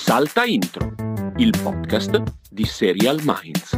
Salta Intro, il podcast di Serial Minds.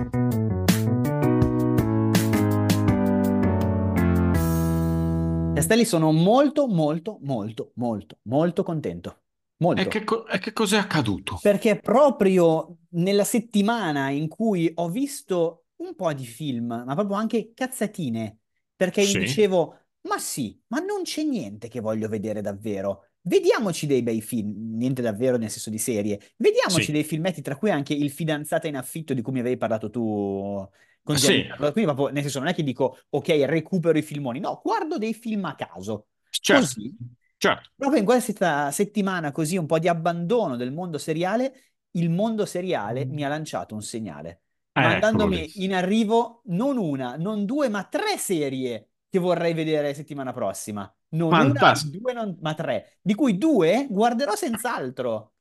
Castelli, sono molto, molto, molto, molto, molto contento. Molto. E che, co- e che cos'è accaduto? Perché proprio nella settimana in cui ho visto un po' di film, ma proprio anche cazzatine, perché Sì. mi dicevo, ma sì, ma non c'è niente che voglio vedere davvero. Vediamoci dei bei film, niente davvero nel senso di serie. Vediamoci Sì. dei filmetti, tra cui anche Il fidanzata in affitto di cui mi avevi parlato tu con Sì. Giancarlo. Quindi proprio, nel senso, non è che dico, ok, recupero i filmoni, no, guardo dei film a caso. Certo, Così, certo. proprio in questa settimana così un po' di abbandono del mondo seriale, il mondo seriale mi ha lanciato un segnale, Eccolo mandandomi in arrivo non una, non due, ma tre serie che vorrei vedere settimana prossima. Non una, Fantastico. due, non- ma tre, di cui due guarderò senz'altro.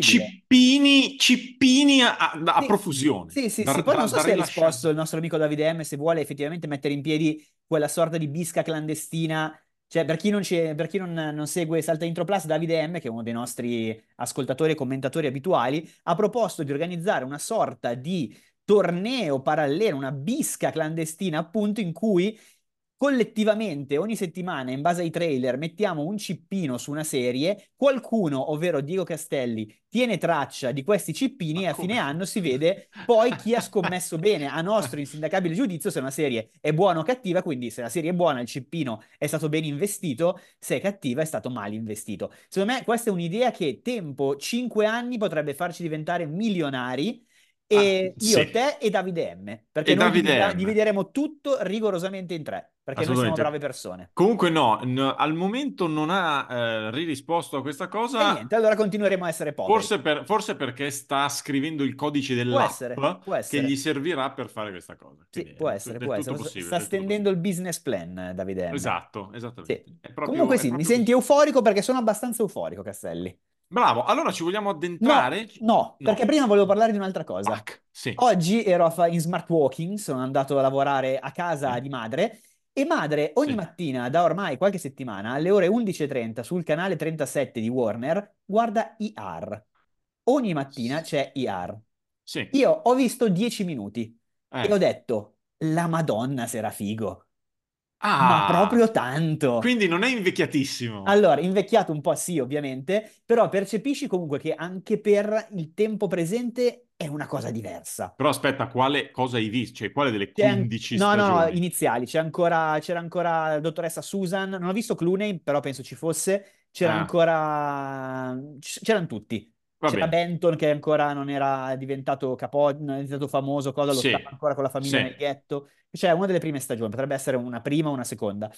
Cippini, cippini a, a- Sì, profusione. Sì, sì, Da- sì. Poi da- non so se ha risposto il nostro amico Davide M se vuole effettivamente mettere in piedi quella sorta di bisca clandestina. Cioè, per chi non, per chi non, non segue Salta Intro Plus, Davide M, che è uno dei nostri ascoltatori e commentatori abituali, ha proposto di organizzare una sorta di torneo parallelo, una bisca clandestina, appunto, in cui collettivamente ogni settimana, in base ai trailer, mettiamo un cippino su una serie, qualcuno, ovvero Diego Castelli, tiene traccia di questi cippini e a fine anno si vede poi chi ha scommesso bene a nostro insindacabile giudizio se una serie è buona o cattiva, quindi se la serie è buona il cippino è stato ben investito, se è cattiva è stato male investito. Secondo me questa è un'idea che tempo 5 anni potrebbe farci diventare milionari e Ah, io, sì. te e Davide M, perché E noi Davide divideremo tutto rigorosamente in tre, perché noi siamo brave persone. Comunque no, n- al momento non ha eh, ririsposto a questa E cosa. niente, allora continueremo a essere poveri. Forse, per- forse perché sta scrivendo il codice Può dell'app essere, può che essere. gli servirà per fare questa cosa. Sì, Quindi può è essere, può essere. Sta stendendo il business plan, Davide M. Esatto, Sì. esattamente. È proprio- Comunque sì, mi proprio senti così. euforico perché sono abbastanza euforico, Castelli. Bravo, allora ci vogliamo No, addentrare? no, perché prima volevo parlare di un'altra cosa. Fuck, sì. Oggi ero in smart walking, sono andato a lavorare a casa Sì. di madre e madre ogni Sì. mattina, da ormai qualche settimana, alle ore 11.30 sul canale 37 di Warner, guarda IR. Ogni mattina c'è IR. Sì. Io ho visto 10 minuti e Eh. ho detto, la Madonna sarà figo. Ma Ah, proprio tanto. quindi non è invecchiatissimo. Allora, invecchiato un po' sì, ovviamente, però percepisci comunque che anche per il tempo presente è una cosa diversa. Però aspetta, quale cosa hai visto? Cioè, quale delle C'è an- 15 no, no, no, stagioni? iniziali. C'è ancora, c'era ancora la dottoressa Susan. Non ho visto Clooney, però penso ci fosse. C'era Ah. ancora... C'erano tutti. Va C'era bene. Benton che ancora non era diventato capo, non è diventato famoso, cosa, Sì. lottava ancora con la famiglia Sì. nel ghetto. Cioè, una delle prime stagioni, potrebbe essere una prima o una seconda.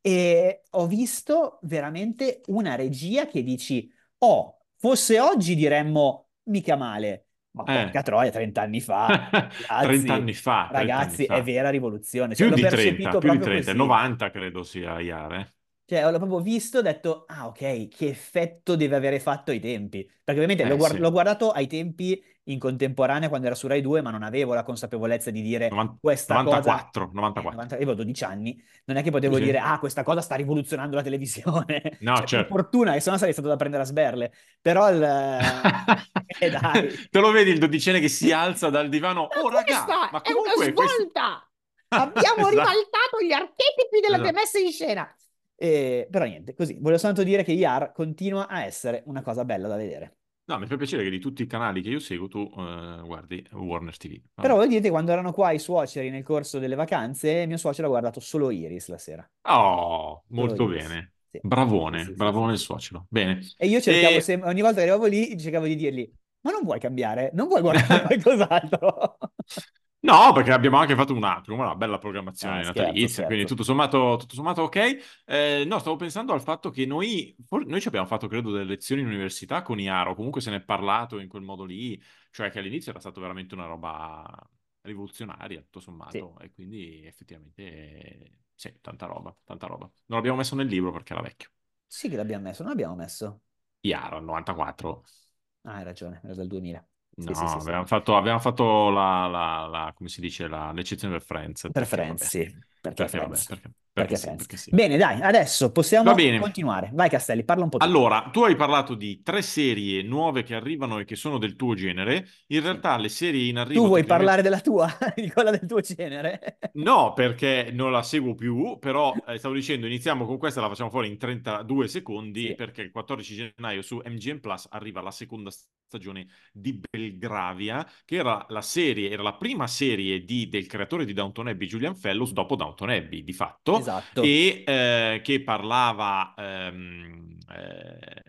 E ho visto veramente una regia che dici, oh, fosse oggi diremmo mica male. Ma Eh. porca troia, 30 anni fa, ragazzi, 30 anni fa, 30 ragazzi, anni fa. è vera rivoluzione. Cioè, Più l'ho di percepito 30, più di proprio 30, così. 90 credo sia Iare. Cioè, l'ho proprio visto e ho detto, ah, ok, che effetto deve avere fatto ai tempi. Perché ovviamente Eh, l'ho guard- sì. l'ho guardato ai tempi in contemporanea quando era su Rai 2, ma non avevo la consapevolezza di dire Novan- questa 94, cosa. Eh, 94. 90 avevo 12 anni, non è che potevo Sì, dire, ah, questa cosa sta rivoluzionando la televisione. No, Cioè, per certo. fortuna, che sennò sarei stato da prendere a sberle. Però il... Eh, dai. Te lo vedi il dodicenne che si alza dal divano? Ma Oh, raga, ma è una comunque svolta! Abbiamo Esatto. ribaltato gli archetipi della Esatto. messa in scena. Eh, però niente, così. Volevo soltanto dire che IAR continua a essere una cosa bella da vedere. No, mi fa piacere che di tutti i canali che io seguo tu eh, guardi Warner TV. Vabbè. Però voi dite, quando erano qua i suoceri nel corso delle vacanze, mio suocero ha guardato solo Iris la sera. Oh, molto Solo Iris. bene. Sì. Bravone, Sì, sì, bravone il suocero. Bene. E io cercavo E- sempre, ogni volta che arrivavo lì, cercavo di dirgli, ma non vuoi cambiare? Non vuoi guardare qualcos'altro? No, perché abbiamo anche fatto una, una bella programmazione Ah, scherzo, natalizia, scherzo. quindi tutto sommato, tutto sommato ok. Eh, no, stavo pensando al fatto che noi, noi ci abbiamo fatto, credo, delle lezioni in università con Iaro, comunque se ne è parlato in quel modo lì, cioè che all'inizio era stato veramente una roba rivoluzionaria, tutto sommato, e quindi effettivamente, eh, sì, tanta roba, tanta roba. Non l'abbiamo messo nel libro perché era vecchio. Sì che l'abbiamo messo, non l'abbiamo messo. Iaro, 94. Ah, hai ragione, era del 2000. No, sì, sì, sì. abbiamo fatto, abbiamo fatto la, la- la- come si dice, la- l'eccezione per Friends. Per Friends, sì, perché perché, perché- Perché, Perché sì, perché sì. Bene, dai, adesso possiamo continuare. Vai Castelli, parla un po'. Allora, tu hai parlato di tre serie nuove che arrivano e che sono del tuo genere. In realtà le serie in arrivo Tu vuoi parlare della tua, di quella del tuo genere? No, perché non la seguo più, però eh, stavo dicendo, iniziamo con questa, la facciamo fuori in 32 secondi, Sì. perché il 14 gennaio su MGM Plus arriva la seconda stagione di Belgravia, che era la serie, era la prima serie di- del creatore di Downton Abbey, Julian Fellows, dopo Downton Abbey, di fatto, Esatto. E eh, che parlava... ehm, eh,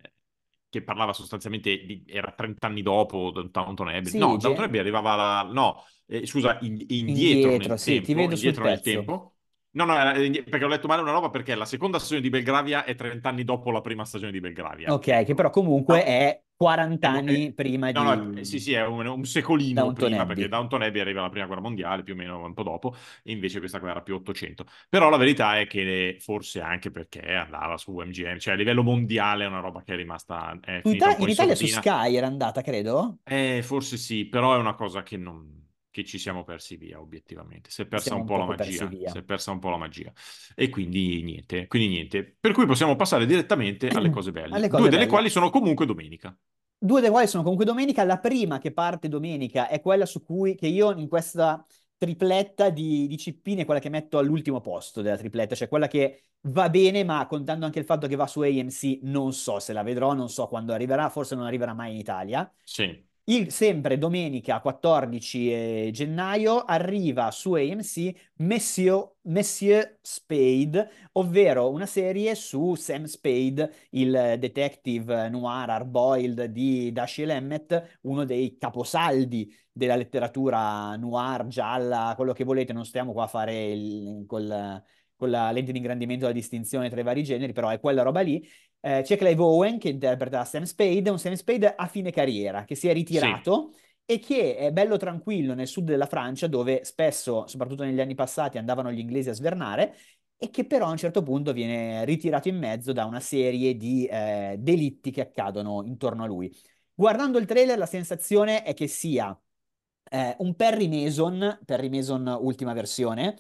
che parlava sostanzialmente di, era 30 anni dopo Downton Abbey. Sì, no, ge- Downton Abbey arrivava la, no, eh, scusa, in- indietro, Indietro, nel sì, tempo, ti vedo indietro nel pezzo. tempo. No, no, perché ho letto male una roba perché la seconda stagione di Belgravia è 30 anni dopo la prima stagione di Belgravia. Ok, che però comunque No. è 40 È mo- anni prima No, no, di... eh, sì, sì, è un, un secolino Downton prima, Abbey. perché Downton Abbey arriva alla prima guerra mondiale, più o meno un po' dopo, e invece questa qua era più 800. Però la verità è che forse anche perché andava su MGM, cioè a livello mondiale è una roba che è rimasta, è finita Ita- in in Italia su. Sky era andata, credo? Eh, forse sì, però è una cosa che non che ci siamo persi via, obiettivamente. Si è persa siamo un un po' la poco persi magia. Si è persa un po' la magia. E quindi niente, quindi niente. Per cui possiamo passare direttamente alle cose belle. Alle cose Due delle belle. quali sono comunque domenica. Due dei quali sono comunque domenica. La prima che parte domenica è quella su cui che io in questa tripletta di, di cippine è quella che metto all'ultimo posto della tripletta, cioè quella che va bene, ma contando anche il fatto che va su AMC, non so se la vedrò, non so quando arriverà, forse non arriverà mai in Italia. Sì, Il, sempre domenica 14 eh, gennaio arriva su AMC Monsieur, Monsieur Spade, ovvero una serie su Sam Spade, il detective noir hard-boiled di Dashiell Hammett, uno dei caposaldi della letteratura noir, gialla, quello che volete, non stiamo qua a fare il, col, con la lente di ingrandimento la distinzione tra i vari generi, però è quella roba lì. Eh, c'è Clive Owen che interpreta Sam Spade, un Sam Spade a fine carriera, che si è ritirato e che è bello tranquillo nel sud della Francia, dove spesso, soprattutto negli anni passati, andavano gli inglesi a svernare, e che però a un certo punto viene ritirato in mezzo da una serie di eh, delitti che accadono intorno a lui. Guardando il trailer, la sensazione è che sia eh, un Perry Mason, Perry Mason ultima versione,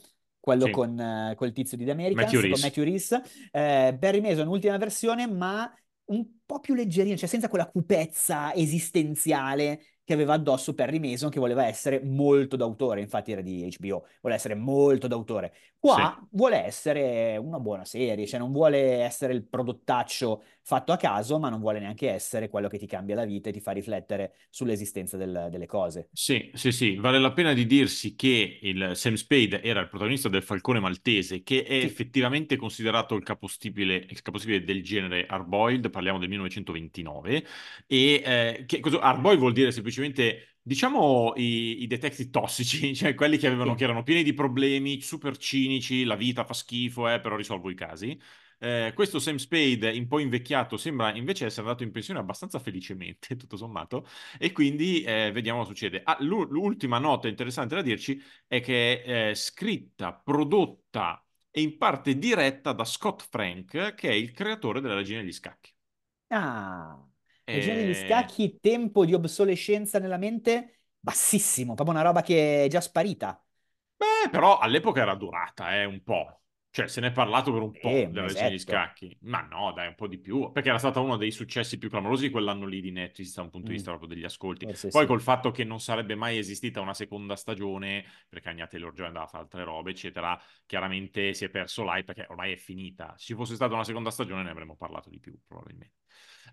quello Sì. con eh, col tizio di The Americans, Matthew con. Matthew Rhys, eh, Perry Mason ultima versione, ma un po' più leggerino, cioè senza quella cupezza esistenziale che aveva addosso Perry Mason, che voleva essere molto d'autore, infatti era di HBO, vuole essere molto d'autore. Qua vuole essere una buona serie, cioè non vuole essere il prodottaccio fatto a caso, ma non vuole neanche essere quello che ti cambia la vita e ti fa riflettere sull'esistenza del- delle cose. Sì, sì, sì, vale la pena di dirsi che il Sam Spade era il protagonista del Falcone Maltese, che è Sì. effettivamente considerato il capostipite, il capostipite del genere Hardboiled, parliamo del 1929, e eh, che, cosa, Hardboiled vuol dire semplicemente, diciamo, i, i detective tossici, cioè quelli che, avevano, che erano pieni di problemi, super cinici, la vita fa schifo, eh, però risolvo i casi. Eh, questo Sam Spade, un po' invecchiato, sembra invece essere andato in pensione abbastanza felicemente, tutto sommato, e quindi eh, vediamo cosa succede. Ah, l'u- l'ultima nota interessante da dirci è che è eh, scritta, prodotta e in parte diretta da Scott Frank, che è il creatore della Regina degli Scacchi. Ah, Regina degli Eh, Scacchi, tempo di obsolescenza nella mente bassissimo, proprio una roba che è già sparita. Beh, però all'epoca era durata, eh, un po'. Cioè, se ne è parlato per un po' Eh, della degli mesetto. Scacchi. Ma no, dai, un po' di più. Perché era stata uno dei successi più clamorosi di quell'anno lì di Netflix da un punto di Mm. vista proprio degli ascolti. Forse Poi sì. col fatto che non sarebbe mai esistita una seconda stagione, perché Anya Taylor-Joy andava a fare altre robe, eccetera, chiaramente si è perso l'hype perché ormai è finita. Se ci fosse stata una seconda stagione ne avremmo parlato di più, probabilmente.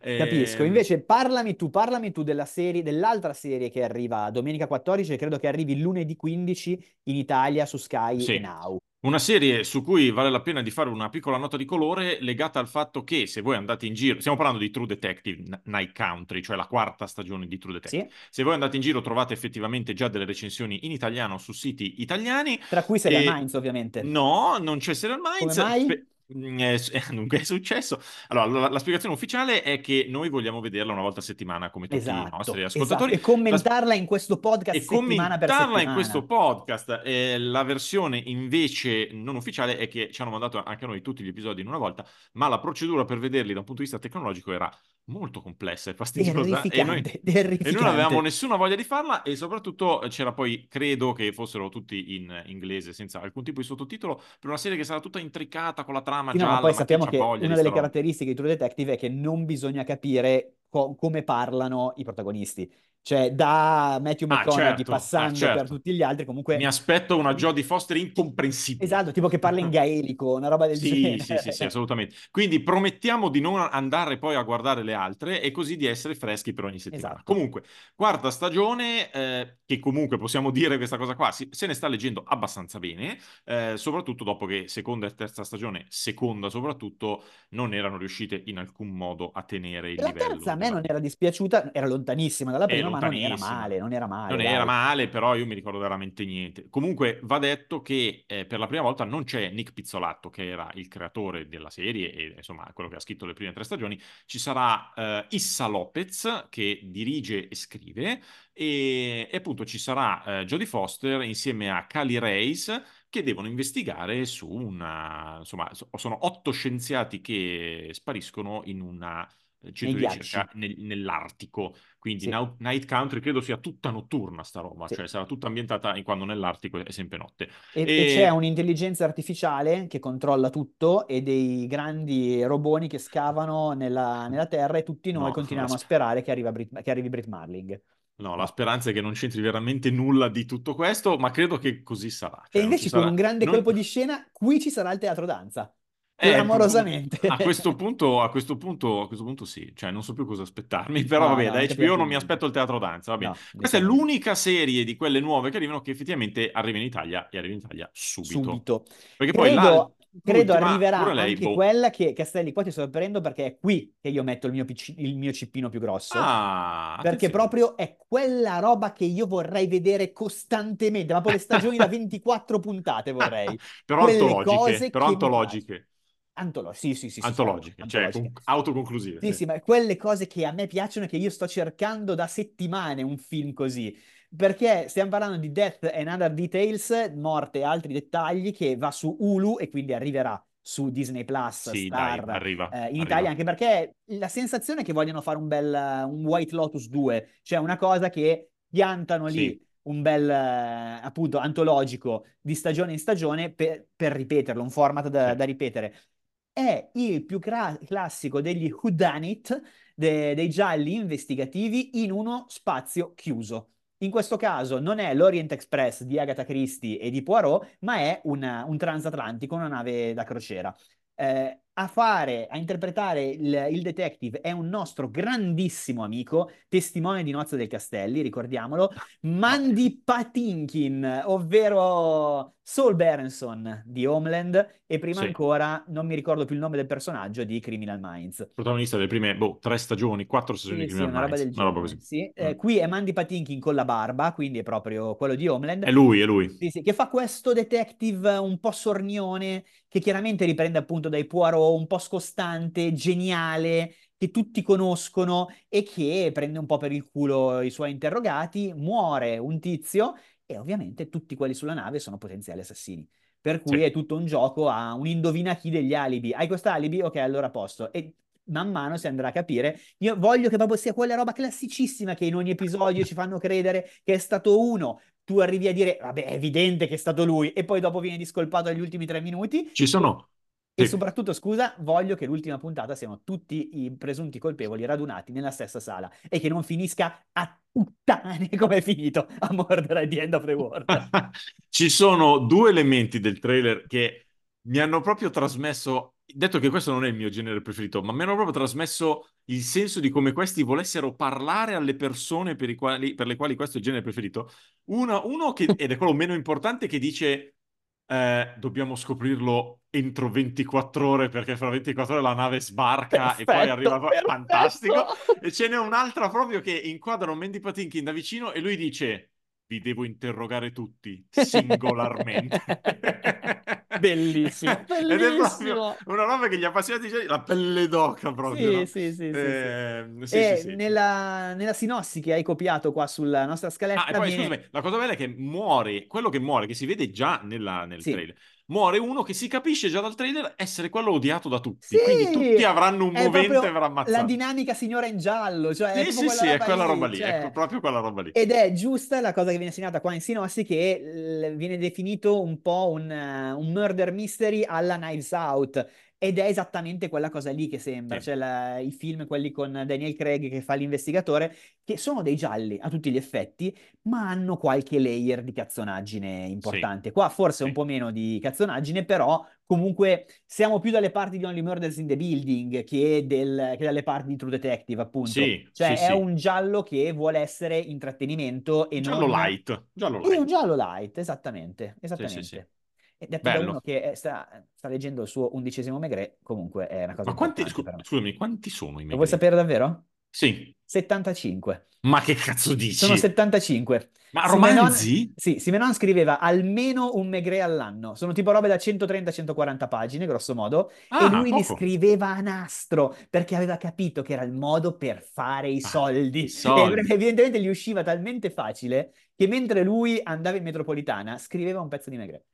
Capisco. Ehm, Invece parlami tu, parlami tu della serie, dell'altra serie che arriva domenica 14 e credo che arrivi lunedì 15 in Italia su Sky Sì. e Now. Una serie su cui vale la pena di fare una piccola nota di colore legata al fatto che se voi andate in giro, stiamo parlando di True Detective Night Country, cioè la quarta stagione di True Detective. Sì? Se voi andate in giro trovate effettivamente già delle recensioni in italiano su siti italiani. Tra cui Serial E- Minds, ovviamente. No, non c'è Serial Minds. Come mai? Pe- dunque è successo. Allora, la, la spiegazione ufficiale è che noi vogliamo vederla una volta a settimana come tutti i Esatto, nostri esatto. ascoltatori. E commentarla in questo podcast e settimana per commentarla in questo podcast. Eh, la versione invece non ufficiale è che ci hanno mandato anche a noi tutti gli episodi in una volta, ma la procedura per vederli da un punto di vista tecnologico era molto complessa e fastidiosa e noi, e non avevamo nessuna voglia di farla e soprattutto c'era poi, credo che fossero tutti in inglese senza alcun tipo di sottotitolo per una serie che sarà tutta intricata con la trama Sì, no, gialla, poi ma chi sappiamo che una delle roba? caratteristiche di True Detective è che non bisogna capire co- come parlano i protagonisti. Cioè, da Matthew Ah, McConaughey certo, ah, passando per certo. tutti gli altri, comunque... Mi aspetto una Jodie Foster incomprensibile. Esatto, tipo che parla in gaelico, una roba del Sì, genere. sì, sì, sì, assolutamente. Quindi promettiamo di non andare poi a guardare le altre e così di essere freschi per ogni settimana. Esatto. Comunque, quarta stagione, eh, che comunque possiamo dire questa cosa qua, si- se ne sta leggendo abbastanza bene, eh, soprattutto dopo che seconda e terza stagione, seconda soprattutto, non erano riuscite in alcun modo a tenere il la livello. terza a me non era dispiaciuta, era lontanissima dalla prima, ma non era male, non era male, Non dai. era male, però io mi ricordo veramente niente. Comunque va detto che eh, per la prima volta non c'è Nick Pizzolatto, che era il creatore della serie e insomma quello che ha scritto le prime tre stagioni. Ci sarà eh, Issa Lopez, che dirige e scrive, e, e appunto ci sarà eh, Jodie Foster insieme a Cali Reis che devono investigare su una... insomma, so- sono otto scienziati che spariscono in una eh, centro di ricerca nell'Artico. Quindi Sì. Nau- Night Country credo sia tutta notturna sta roba, Sì. cioè sarà tutta ambientata in quando nell'Artico è sempre notte. E, E- e c'è un'intelligenza artificiale che controlla tutto e dei grandi roboni che scavano nella, nella terra e tutti noi No, continuiamo la a sperare che, arriva Brit- che arrivi Brit Marling. No, la speranza è che non c'entri veramente nulla di tutto questo, ma credo che così sarà. E Cioè, non invece con sarà- un grande non- colpo di scena, qui ci sarà il teatro danza. Eh. A questo punto, a questo punto, a questo punto sì, cioè non so più cosa aspettarmi, però No, vabbè, no, da non HBO non più mi aspetto il teatro danza, va bene. No, Questa è l'unica serie di quelle nuove che arrivano che effettivamente arriva in Italia e arriva in Italia subito. Subito. Perché poi Credo, credo l'ultima, arriverà lei, anche boh. quella che, Castelli, qua ti sto sorprendendo perché è qui che io metto il mio, PC il mio cippino più grosso. Ah, Perché attenzione. proprio è quella roba che io vorrei vedere costantemente, ma poi le stagioni da 24 puntate vorrei. Però Quelle antologiche, però che mi antologiche. Antolo- sì, sì, sì, sì, antologiche, certo, cioè antologiche. con- autoconclusive. Sì, sì. sì, ma quelle cose che a me piacciono, che io sto cercando da settimane un film così. Perché stiamo parlando di Death and Other Details, morte e altri dettagli, che va su Hulu e quindi arriverà su Disney Plus, Sì, dai, Star, arriva, eh, in arriva. Italia, anche perché la sensazione è che vogliono fare un bel un White Lotus 2, cioè una cosa che piantano lì Sì. un bel appunto antologico di stagione in stagione per, per ripeterlo, un format da, Sì. da ripetere. È il più cra- classico degli whodunit, de- dei gialli investigativi in uno spazio chiuso. In questo caso non è l'Orient Express di Agatha Christie e di Poirot, ma è una- un transatlantico, una nave da crociera. Eh, a fare, a interpretare il, il detective è un nostro grandissimo amico, testimone di Nozze del Castelli, ricordiamolo, Mandy Patinkin, ovvero Saul Berenson di Homeland e prima Sì. ancora, non mi ricordo più il nome del personaggio, di Criminal Minds. Protagonista delle prime, boh, tre stagioni, quattro stagioni Sì, di sì, Criminal una roba Minds, del una roba genere. così. Sì. Eh, Mm. qui è Mandy Patinkin con la barba, quindi è proprio quello di Homeland. È lui, è lui. Sì, sì, che fa questo detective un po' sornione, che chiaramente riprende appunto dai Poirot, un po' scostante, geniale, che tutti conoscono e che prende un po' per il culo i suoi interrogati, muore un tizio e ovviamente tutti quelli sulla nave sono potenziali assassini. Per cui Sì. è tutto un gioco a un indovina chi degli alibi. Hai questo alibi? Ok, allora a posto. E man mano si andrà a capire. Io voglio che proprio sia quella roba classicissima che in ogni episodio ci fanno credere che è stato uno. Tu arrivi a dire, vabbè, è evidente che è stato lui, e poi dopo viene discolpato agli ultimi tre minuti. Ci sono... E sì. soprattutto, scusa, voglio che l'ultima puntata siano tutti i presunti colpevoli radunati nella stessa sala e che non finisca a puttane come è finito a mordere at the end of the world. Ci sono due elementi del trailer che mi hanno proprio trasmesso, detto che questo non è il mio genere preferito, ma mi hanno proprio trasmesso il senso di come questi volessero parlare alle persone per, i quali, per le quali questo è il genere preferito. Uno, uno che, ed è quello meno importante, che dice eh, dobbiamo scoprirlo entro 24 ore perché fra 24 ore la nave sbarca e poi Perfetto, arriva... perfetto. Fantastico! E ce n'è un'altra proprio che inquadrano Mandy Patinkin da vicino e lui dice vi devo interrogare tutti singolarmente. Bellissimo, Ed è proprio bellissimo. una roba che gli appassionati di la pelle d'oca proprio, Sì, no? sì, sì, sì, sì. Eh, sì, E sì, sì. nella, nella sinossi che hai copiato qua sulla nostra scaletta Ah, e poi viene... scusami, la cosa bella è che muore, quello che muore, che si vede già nella- nel trailer, muore uno che si capisce già dal trailer essere quello odiato da tutti. Sì, Quindi tutti avranno un è movente proprio per ammazzare. La dinamica signora in giallo, cioè è Sì, proprio sì, sì, è quella roba lì, cioè- ecco, proprio quella roba lì. Ed è giusta la cosa che viene segnata qua in sinossi che l- viene definito un po' un, eh, un murder mystery alla Knives Out. Ed è esattamente quella cosa lì che sembra, Sì. cioè la- i film, quelli con Daniel Craig che fa l'investigatore, che sono dei gialli a tutti gli effetti, ma hanno qualche layer di cazzonaggine importante. Qua forse sì. un po' meno di cazzonaggine, però comunque siamo più dalle parti di Only Murders in the Building che, del- che dalle parti di True Detective, appunto. Sì, Cioè sì, è sì. un giallo che vuole essere intrattenimento e Giallo non... light, giallo È un light. giallo light, esattamente, sì, esattamente. E detto da Bello. uno che eh, sta, sta leggendo il suo undicesimo Maigret, comunque è una cosa Ma quanti, scu- scusami, quanti sono i Lo Maigret? vuoi sapere davvero? Sì, 75. ma che cazzo dici? Sono 75. Ma Simenon- romanzi? Sì, Simenon scriveva almeno un Maigret all'anno. Sono tipo robe da 130-140 pagine, grosso modo. Ah, e lui li poco. scriveva a nastro perché aveva capito che era il modo per fare i Ah, soldi. i soldi. E evidentemente gli usciva talmente facile che mentre lui andava in metropolitana scriveva un pezzo di Maigret.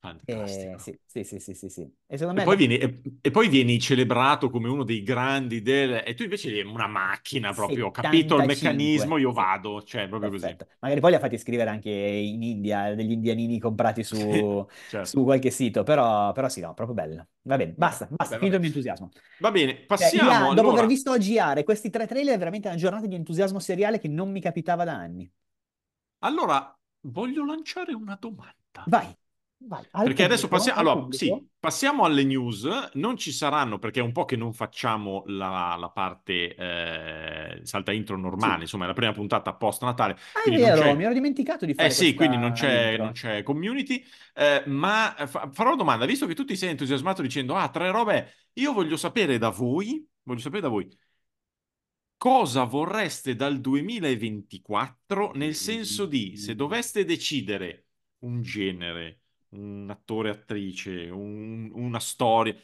Fantastico. Eh, sì, sì, sì, sì, sì, sì. E secondo E me poi, vieni, e, e poi vieni celebrato come uno dei grandi del... E tu invece sei una macchina proprio, ho capito il 75, meccanismo, io sì. vado, cioè proprio Perfetto. Magari poi li ha fatti scrivere anche in India, degli indianini comprati su, così. Certo. su qualche sito, però, però sì, no, proprio bello. Va bene, basta, basta, finito il mio entusiasmo. Va bene, Cioè, passiamo io, dopo allora... aver visto Are, questi tre trailer, è veramente una giornata di entusiasmo seriale che non mi capitava da anni. Allora, voglio lanciare una domanda. Vai, vai, Perché adesso pubblico, passiamo, al allora, sì, passiamo alle news. Non ci saranno, perché è un po' che non facciamo la, la parte eh, salta intro normale, Sì. insomma, è la prima puntata post Natale. Ah, è vero, mi ero dimenticato di fare Eh sì, quindi non c'è, non c'è community, eh, ma eh, fa- farò una domanda, visto che tu ti sei entusiasmato dicendo, ah, tre robe, io voglio sapere da voi, voglio sapere da voi, cosa vorreste dal 2024, nel senso di, se doveste decidere un genere, un attore, attrice, un- una storia,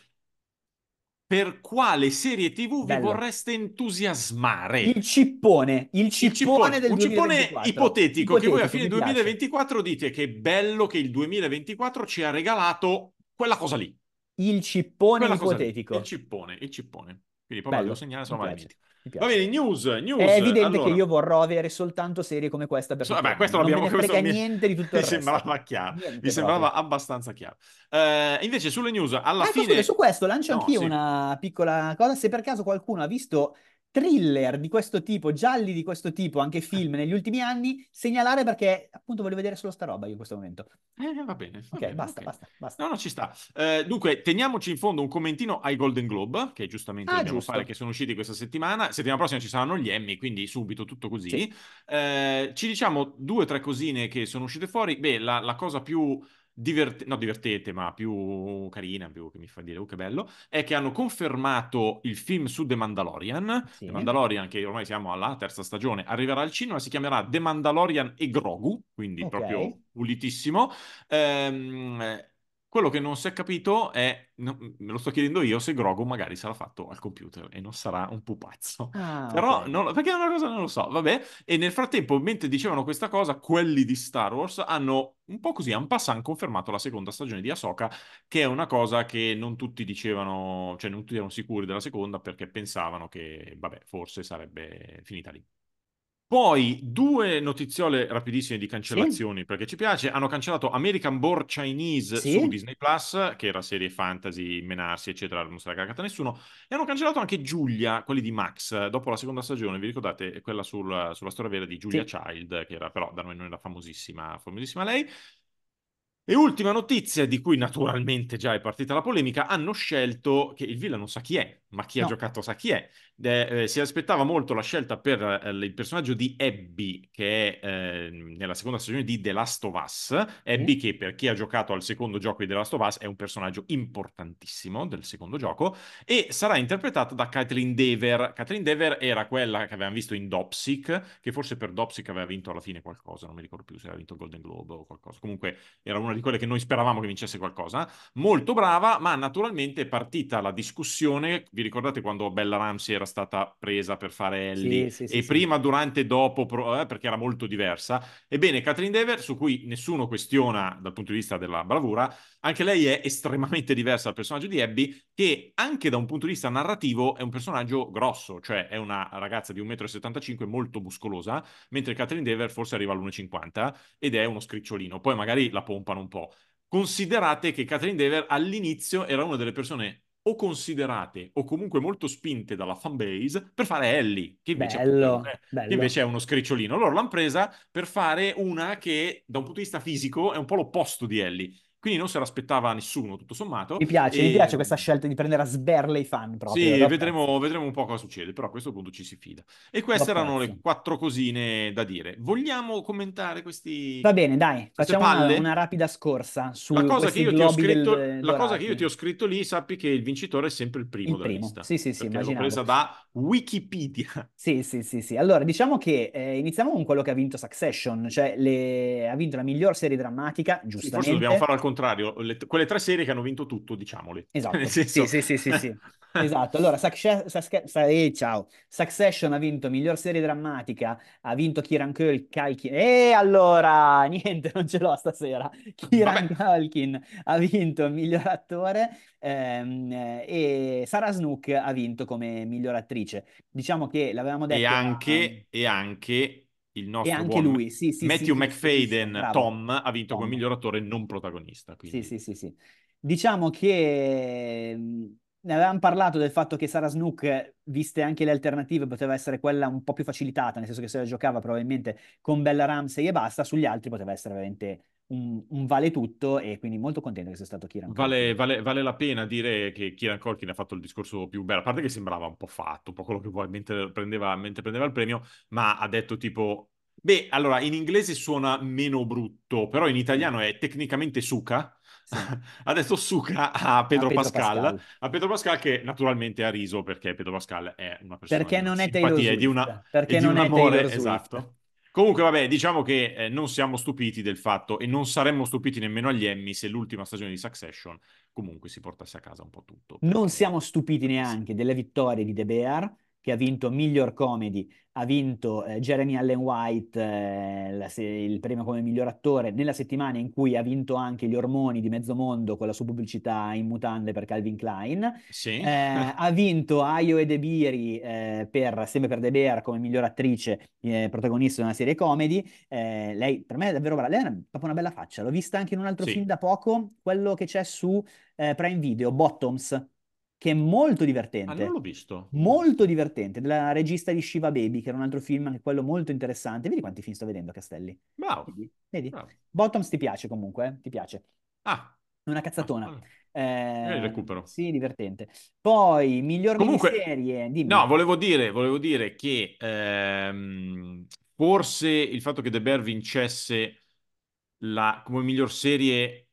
per quale serie TV vi Bello. vorreste entusiasmare? Il cippone, il Il cippone cippone- del un cippone 2024. ipotetico, che voi a Ipotetico, fine mi piace. 2024 dite che è bello che il 2024 ci ha regalato quella cosa lì. Il cippone Quella ipotetico. Il cippone, il cippone. Quindi poi lo Bello, devo segnare, se mi no me la piace, dimentico. mi Va bene, news, news. È evidente allora. che io vorrò avere soltanto serie come questa per So- vabbè, questo Non me questo mi- niente di tutto il mi sembrava chiaro. Niente Mi sembrava proprio. abbastanza chiaro. Eh, invece sulle news, alla Ah, ecco, fine... scusa, su questo lancio No, anch'io sì. una piccola cosa. Se per caso qualcuno ha visto thriller di questo tipo, gialli di questo tipo, anche film negli ultimi anni, segnalare perché appunto voglio vedere solo sta roba io in questo momento. Eh, va bene, va Ok, bene, basta, ok. basta, basta. No, no, ci sta. Eh, dunque, teniamoci in fondo un commentino ai Golden Globe, che giustamente Ah, dobbiamo giusto. fare, che sono usciti questa settimana. Settimana prossima ci saranno gli Emmy, quindi subito tutto così. Sì. Eh, ci diciamo due o tre cosine che sono uscite fuori. Beh, la, la cosa più diverte- no, divertente, ma più carina, più che mi fa dire, oh che bello, è che hanno confermato il film su The Mandalorian. Sì. The Mandalorian, che ormai siamo alla terza stagione, arriverà al cinema, si chiamerà The Mandalorian e Grogu, quindi Ok. proprio pulitissimo. Ehm, quello che non si è capito è, no, me lo sto chiedendo io, se Grogu magari sarà fatto al computer e non sarà un pupazzo. Ah, Però, ok. non- perché è una cosa non lo so, vabbè. E nel frattempo, mentre dicevano questa cosa, quelli di Star Wars hanno un po' così, en passant, confermato la seconda stagione di Ahsoka, che è una cosa che non tutti dicevano, cioè non tutti erano sicuri della seconda perché pensavano che, vabbè, forse sarebbe finita lì. Poi due notiziole rapidissime di cancellazioni perché ci piace. Hanno cancellato American Born Chinese Sì. su Disney Plus, che era serie fantasy, menarsi, eccetera, non se l'ha cagata nessuno. E hanno cancellato anche Giulia, quelli di Max, dopo la seconda stagione. Vi ricordate? Quella sul- sulla storia vera di Julia Sì. Child, che era però da noi non era famosissima, famosissima lei. E ultima notizia, di cui naturalmente già è partita la polemica, hanno scelto che il villain non sa chi è, ma chi ha No. giocato sa chi è. Eh, eh, si aspettava molto la scelta per eh, il personaggio di Abby, che è eh, nella seconda stagione di The Last of Us. Abby, che per chi ha giocato al secondo gioco di The Last of Us, è un personaggio importantissimo del secondo gioco, e sarà interpretata da Kathleen Dever. Kathleen Dever era quella che avevamo visto in Dopsic, che forse per Dopsic aveva vinto alla fine qualcosa, non mi ricordo più se aveva vinto il Golden Globe o qualcosa. Comunque era una di quelle che noi speravamo che vincesse qualcosa. Molto brava, ma naturalmente è partita la discussione vi ricordate quando Bella Ramsey era stata presa per fare Ellie? Sì, sì, e sì, prima, durante e dopo, pro- eh, perché era molto diversa. Ebbene, Catherine Dever, su cui nessuno questiona dal punto di vista della bravura, anche lei è estremamente diversa dal personaggio di Abby, che anche da un punto di vista narrativo è un personaggio grosso, cioè è una ragazza di 1,75 m molto muscolosa, mentre Catherine Dever forse arriva all'1,50 ed è uno scricciolino. Poi magari la pompano un po'. Considerate che Catherine Dever all'inizio era una delle persone o considerate o comunque molto spinte dalla fanbase per fare Ellie, che invece, bello, è, bello. che invece è uno scricciolino. Loro l'hanno presa per fare una che da un punto di vista fisico è un po' l'opposto di Ellie. Quindi non se l'aspettava nessuno, tutto sommato. Mi piace, e... mi piace questa scelta di prendere a sberle i fan proprio. Sì, vedremo, vedremo, un po' cosa succede, però a questo punto ci si fida. E queste erano le quattro cosine da dire. Vogliamo commentare questi... Va bene, dai, facciamo una, una, rapida scorsa su la cosa, che io ti ho scritto, del, la cosa che io ti ho scritto lì, sappi che il vincitore è sempre il primo il della primo. lista. Sì, sì, sì, l'ho immaginavo. presa da Wikipedia. Sì, sì, sì, sì. Allora, diciamo che eh, iniziamo con quello che ha vinto Succession, cioè le... ha vinto la miglior serie drammatica, Sì, giustamente. forse dobbiamo fare al contrario, le- quelle tre serie che hanno vinto tutto, diciamole. Esatto, senso... sì, sì, sì, sì, sì. Esatto, allora Succe- Succe- eh, ciao. Succession ha vinto miglior serie drammatica, ha vinto Kieran Culkin, e allora, niente, non ce l'ho stasera. Kieran Culkin ha vinto miglior attore ehm, e Sarah Snook ha vinto come miglior attrice. Diciamo che l'avevamo detto... E a- anche, e anche il nostro E anche lui, sì, sì, Matthew sì, McFadden. Tom, ha vinto Tom. come miglior attore non protagonista. Quindi... Sì, sì, sì, sì. Diciamo che ne avevamo parlato del fatto che Sarah Snook, viste anche le alternative, poteva essere quella un po' più facilitata, nel senso che se la giocava probabilmente con Bella Ramsey e basta, sugli altri poteva essere veramente un, un vale tutto e quindi molto contento che sia stato Kieran Vale, vale- vale la pena dire che Kieran Culkin ha fatto il discorso più bello, a parte che sembrava un po' fatto, un po' quello che vuoi mentre prendeva, mentre prendeva il premio, ma ha detto tipo, beh, allora in inglese suona meno brutto, però in italiano è tecnicamente suca. Sì. ha detto suca a Pedro, A Pedro Pascal, Pascal. a Pedro Pascal che naturalmente ha riso perché Pedro Pascal è una persona Perché non è Taylor e di, Swift. una, Perché non un è amore, Taylor Swift. esatto. Comunque, vabbè, diciamo che eh, non siamo stupiti del fatto e non saremmo stupiti nemmeno agli Emmy se l'ultima stagione di Succession comunque si portasse a casa un po' tutto. Non siamo stupiti neanche delle vittorie di The Bear, che ha vinto miglior comedy, ha vinto eh, Jeremy Allen White eh, la se- il premio come miglior attore nella settimana in cui ha vinto anche Gli Ormoni di Mezzomondo con la sua pubblicità in mutande per Calvin Klein. Sì. Eh, ha vinto Ayo Edebiri eh, per, sempre per The Bear come miglior attrice eh, protagonista di una serie comedy. Eh, lei per me è davvero brava, lei ha proprio una bella faccia. L'ho vista anche in un altro Sì. film da poco, quello che c'è su Prime Video, Bottoms, che è molto Ah, divertente. non l'ho visto. Molto divertente, della regista di Shiva Baby, che era un altro film, anche quello molto interessante. Vedi quanti film sto vedendo, Castelli? Bravo. Vedi? Vedi? bravo. Bottoms ti piace comunque, eh? Ti piace? Ah, Una cazzatona. ah, Eh, recupero. Sì, divertente. Poi, miglior Comunque- miniserie, dimmi. No, volevo dire, volevo dire che ehm, forse il fatto che The Bear vincesse la, come miglior serie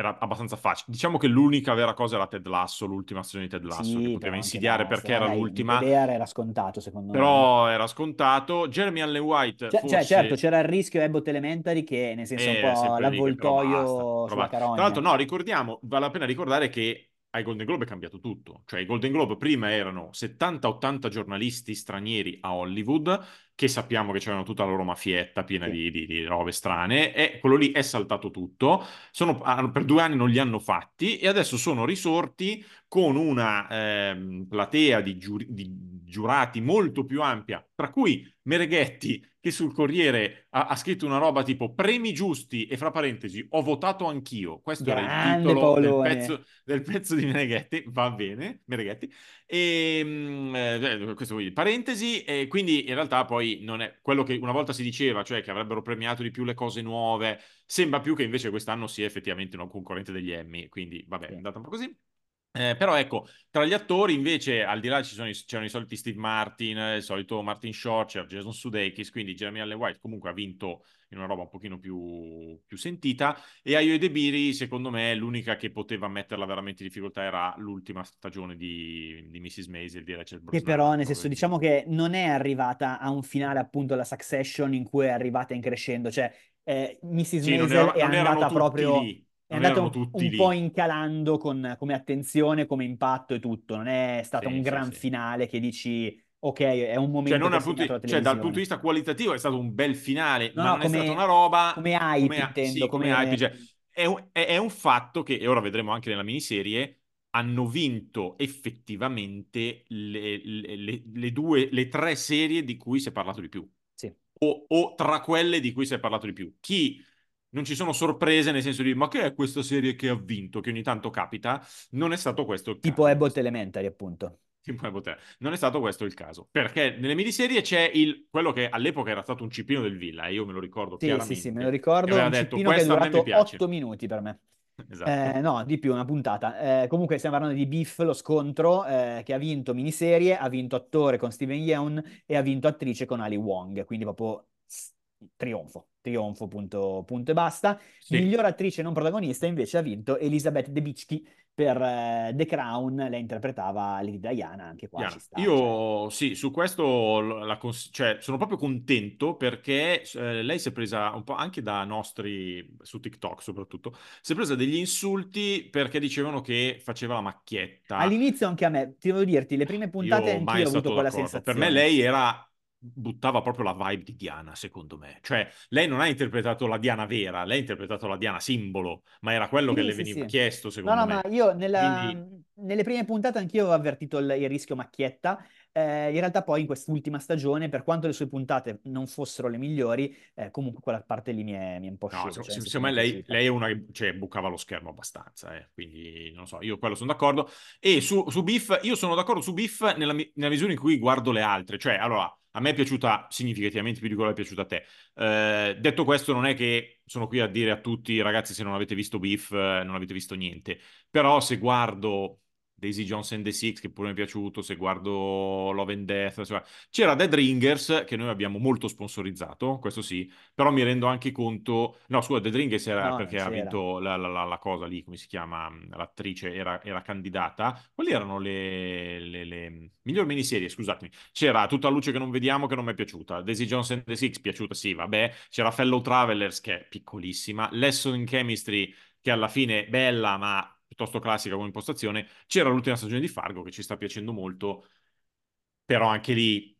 era abbastanza facile. Diciamo che l'unica vera cosa era Ted Lasso, l'ultima stagione di Ted Lasso, Sì, che però poteva insidiare basta, perché era dai, l'ultima, era scontato, secondo me. però era scontato. Jeremy Allen White Cioè, forse... cioè, certo, c'era il rischio Abbott Elementary che, nel senso, Eh, un po' però l'avvoltoio però sulla carogna. Tra l'altro, no, ricordiamo, vale la pena ricordare che ai Golden Globe è cambiato tutto. Cioè, i Golden Globe prima erano 70-80 giornalisti stranieri a Hollywood, che sappiamo che c'erano tutta la loro mafietta piena Sì. di, di- di robe strane, e quello lì è saltato tutto. Sono- per due anni non li hanno fatti, e adesso sono risorti con una ehm, platea di, giuri- di giurati molto più ampia, tra cui Mereghetti, che sul Corriere ha, ha scritto una roba tipo premi giusti e fra parentesi ho votato anch'io. Questo era il Grande titolo del pezzo, del pezzo di Meneghetti, va bene, Meneghetti. E mm, eh, questo quindi parentesi, e quindi in realtà poi non è quello che una volta si diceva, cioè che avrebbero premiato di più le cose nuove, sembra più che invece quest'anno sia effettivamente un concorrente degli Emmy, quindi vabbè, è andata un po' così. Eh, però ecco, tra gli attori invece, al di là ci sono i- c'erano i soliti Steve Martin, il solito Martin Short, c'era Jason Sudeikis, quindi Jeremy Allen White comunque ha vinto in una roba un pochino più, più sentita e Ayo Edebiri secondo me l'unica che poteva metterla veramente in difficoltà era l'ultima stagione di, di Mrs. Maisel di Rachel Che Brosnahan, però, nel senso, diciamo che non è arrivata a un finale appunto la Succession in cui è arrivata in crescendo, cioè eh, Mrs. Sì, Maisel era- è andata proprio... lì. È Non andato un, un po' incalando con- come attenzione, come impatto e tutto. Non è stato Sì, un gran sì. finale che dici, ok, è un Cioè, momento non ha dal punto, cioè, dal punto di vista qualitativo è stato un bel finale, No, ma no, non è stata una come, roba come hype come, intendo, come come... hype. Cioè, è, un, è- è un fatto che, e ora vedremo anche nella miniserie, hanno vinto effettivamente le, le- le- le due, le tre serie di cui si è parlato di più. Sì. O, o tra quelle di cui si è parlato di più. Chi non ci sono sorprese nel senso di ma che è questa serie che ha vinto, che ogni tanto capita, non è stato questo Tipo. Abbott Elementary, appunto. Tipo Harry Potter. Non è stato questo il caso, perché nelle miniserie c'è il, quello che all'epoca era stato un cipino del Villa, e io me lo ricordo Sì, chiaramente. sì, sì, me lo ricordo. Un detto, cippino che è durato piace. 8 minuti per me. Esatto. Eh, no, di più, una puntata. Eh, comunque stiamo parlando di Biff, lo scontro, eh, che ha vinto miniserie, ha vinto attore con Steven Yeun e ha vinto attrice con Ali Wong, quindi proprio trionfo, trionfo, punto, punto e basta. Sì. Miglior attrice non protagonista invece ha vinto Elizabeth Debicki per eh, The Crown, lei interpretava Lady Diana, anche qua ci sta. cioè. Io sì, su questo la cons- cioè, sono proprio contento perché eh, lei si è presa un po' anche da nostri, su TikTok soprattutto, si è presa degli insulti perché dicevano che faceva la macchietta. All'inizio anche a me, ti devo dirti, le prime puntate Io anch'io ho avuto quella d'accordo. Per sensazione. me lei era buttava proprio la vibe di Diana, secondo me. Cioè, lei non ha interpretato la Diana vera, lei ha interpretato la Diana simbolo, ma era quello che Sì, le sì, veniva sì. chiesto, No, secondo no, me. ma io nella- Quindi nelle prime puntate anch'io ho avvertito il, il rischio macchietta. Eh, in realtà poi in quest'ultima stagione, per quanto le sue puntate non fossero le migliori, eh, comunque quella parte lì mi è, mi è un po' No, scesa, se- cioè, se- secondo me lei, lei è una che cioè, bucava lo schermo abbastanza, eh. Quindi non so, io quello sono d'accordo. E su, su Biff, io sono d'accordo su Biff nella, nella misura in cui guardo le altre. Cioè, allora, a me è piaciuta significativamente più di quello che è piaciuta a te. Eh, detto questo, non è che sono qui a dire a tutti, ragazzi, se non avete visto Biff, eh, non avete visto niente. Però se guardo Daisy Jones and the Six, che pure mi è piaciuto, se guardo Love and Death, insomma, c'era Dead Ringers, che noi abbiamo molto sponsorizzato, questo sì, però mi rendo anche conto... No, scusa, Dead Ringers era No, perché ha vinto la, la- la- cosa lì, come si chiama, l'attrice era, era candidata. Quali erano le, le, le... miglior miniserie, scusatemi. C'era Tutta luce che non vediamo, che non mi è piaciuta. Daisy Jones and the Six, piaciuta, sì, vabbè. C'era Fellow Travelers, che è piccolissima. Lesson in Chemistry, che alla fine è bella, ma piuttosto classica come impostazione. C'era l'ultima stagione di Fargo, che ci sta piacendo molto, però anche lì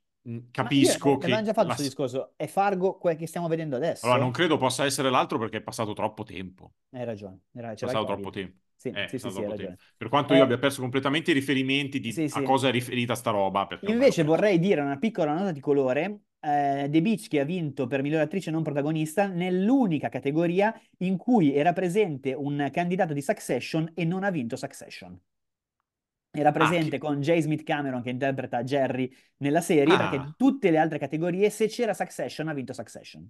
io, capisco eh, che... avevamo già fatto la- questo discorso, è Fargo quel che stiamo vedendo adesso? Allora, non credo possa essere l'altro perché è passato troppo tempo. Hai ragione, era- È c'era il passato troppo tempo. Sì, Eh, sì, è sì, sì, hai ragione. Per quanto io Eh, abbia perso completamente i riferimenti di a cosa è riferita sta roba, Invece vorrei dire una piccola nota di colore. Eh, The Beach che ha vinto per miglior attrice non protagonista nell'unica categoria in cui era presente un candidato di Succession e non ha vinto Succession. Era Ah, presente che... con J. Smith Cameron che interpreta Jerry nella serie, perché ah, tutte le altre categorie, se c'era Succession, ha vinto Succession.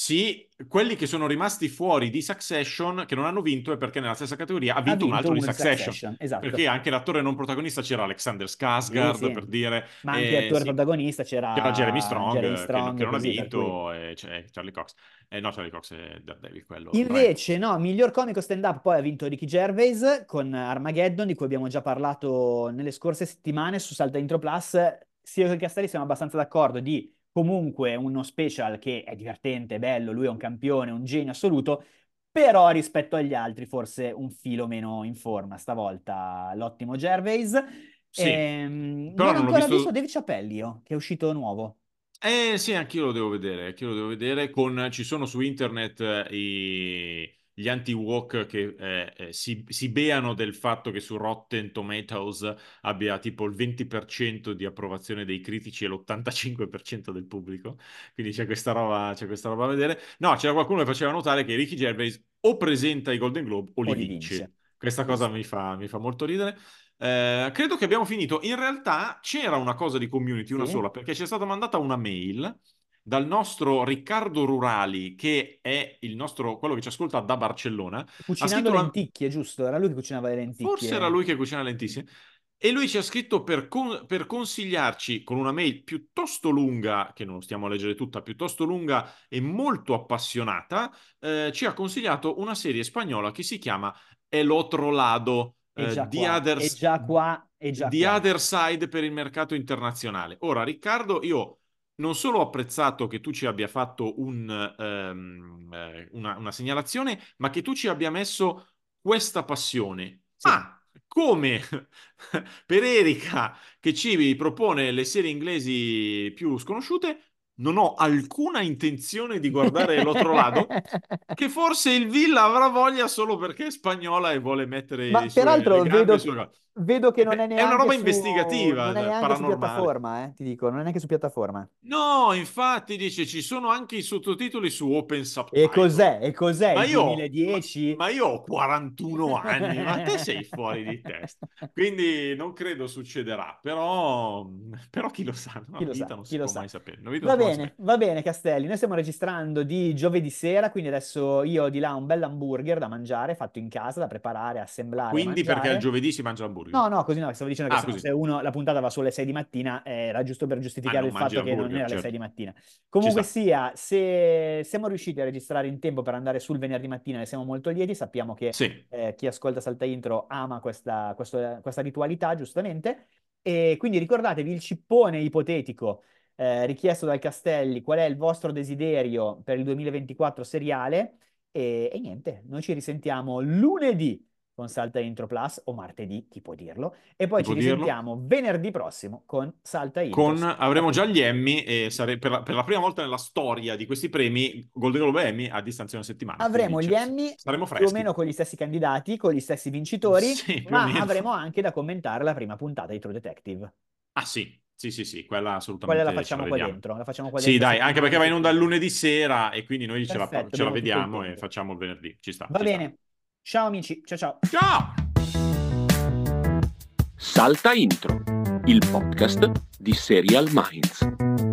Sì, quelli che sono rimasti fuori di Succession, che non hanno vinto, è perché nella stessa categoria ha Ha vinto un vinto altro di Succession. Succession, esatto. Perché anche l'attore non protagonista c'era Alexander Sì, Skarsgård, sì. per dire, Ma anche e attore sì, protagonista c'era c'era Jeremy Strong, Jeremy eh, che, Strong che e non ha così, vinto, e c'è Charlie Cox. Eh, no, Charlie Cox è Daredevil, quello. Invece, no, miglior comico stand-up poi ha vinto Ricky Gervais con Armageddon, di cui abbiamo già parlato nelle scorse settimane su Salta Intro Plus. Sia io che Castelli siamo abbastanza d'accordo di comunque uno special che è divertente, è bello, lui è un campione, un genio assoluto, però rispetto agli altri forse un filo meno in forma stavolta l'ottimo Gervais. Sì, Ehm, però non ho ancora visto... visto Dave Chappelle io, che è uscito nuovo. Eh sì, anch'io lo devo vedere, anch'io lo devo vedere. Con, ci sono su internet eh, i- gli anti-woke che eh, eh, si, si beano del fatto che su Rotten Tomatoes abbia tipo il 20% di approvazione dei critici e l'85% del pubblico. Quindi c'è questa roba, c'è questa roba da vedere. No, c'era qualcuno che faceva notare che Ricky Gervais o presenta i Golden Globe o li O li vince. vince. Questa cosa mi fa, mi fa molto ridere. Eh, credo che abbiamo finito. In realtà c'era una cosa di community, una Sì? sola, perché ci è stata mandata una mail dal nostro Riccardo Rurali, che è il nostro, quello che ci ascolta da Barcellona. Cucinando scritto lenticchie, giusto? Era lui che cucinava le lenticchie. Forse era lui che cucina lentissime. E lui ci ha scritto per, con- per consigliarci con una mail piuttosto lunga, che non stiamo a leggere tutta, piuttosto lunga e molto appassionata, eh, ci ha consigliato una serie spagnola che si chiama El Otro Lado, eh, già The qua, Other, qua, The qua. Other Side per il mercato internazionale. Ora, Riccardo, io non solo ho apprezzato che tu ci abbia fatto un, eh, una, una segnalazione, ma che tu ci abbia messo questa passione. Sì. Ah, come per Erika che ci propone le serie inglesi più sconosciute, non ho alcuna intenzione di guardare l'altro lato, che forse il Villa avrà voglia solo perché è spagnola e vuole mettere Ma suoi- peraltro vedo, sulle- vedo che non è È neanche una roba su- investigativa, non è neanche su piattaforma, eh, ti dico, non è neanche su piattaforma. No, infatti dice ci sono anche i sottotitoli su Open E Subtitle. cos'è? E cos'è Ma il io, 2010? ma, ma io ho 41 anni, ma te sei fuori di testa. Quindi non credo succederà, però, però chi lo sa, no? Chi lo sa, non chi si lo può sa. mai sapere. Va bene, sapere. va bene Castelli, noi stiamo registrando di giovedì sera, quindi adesso io ho di là un bel hamburger da mangiare, fatto in casa, da preparare, assemblare, Quindi perché il giovedì si mangia l'hamburger? No, no, così no, stavo dicendo che Ah, se, uno, la puntata va sulle 6 di mattina, eh, era giusto per Ah, giustificare non il fatto che non era alle certo. 6 di mattina. Comunque sia, se siamo riusciti a registrare in tempo per andare sul venerdì mattina, ne siamo molto lieti, sappiamo che Sì, eh, chi ascolta Salta Intro ama questa, questo- questa ritualità, giustamente. E quindi ricordatevi il cippone ipotetico eh, richiesto dal Castelli, qual è il vostro desiderio per il 2024 seriale? E, e niente, noi ci risentiamo lunedì con Salta Intro Plus o martedì, chi può dirlo, e poi Chi ci può dirlo? risentiamo venerdì prossimo con Salta Intro. con, avremo già gli Emmy e sare- per la, per la prima volta nella storia di questi premi, Golden Globe e Emmy a distanza di una settimana. Avremo gli Emmy Saremo più o freschi. meno con gli stessi candidati, con gli stessi vincitori, Sì, ma avremo anche da commentare la prima puntata di True Detective. Ah sì, sì, sì, sì, quella Quella assolutamente la ce facciamo qua dentro, la facciamo qua Sì, dentro dai, anche perché va in onda lunedì sera e quindi noi ce la, Perfetto, ce la tutto il vediamo e facciamo il venerdì. Ci sta, Va ci sta. Ciao amici, ciao ciao. Ciao! Salta Intro, il podcast di Serial Minds.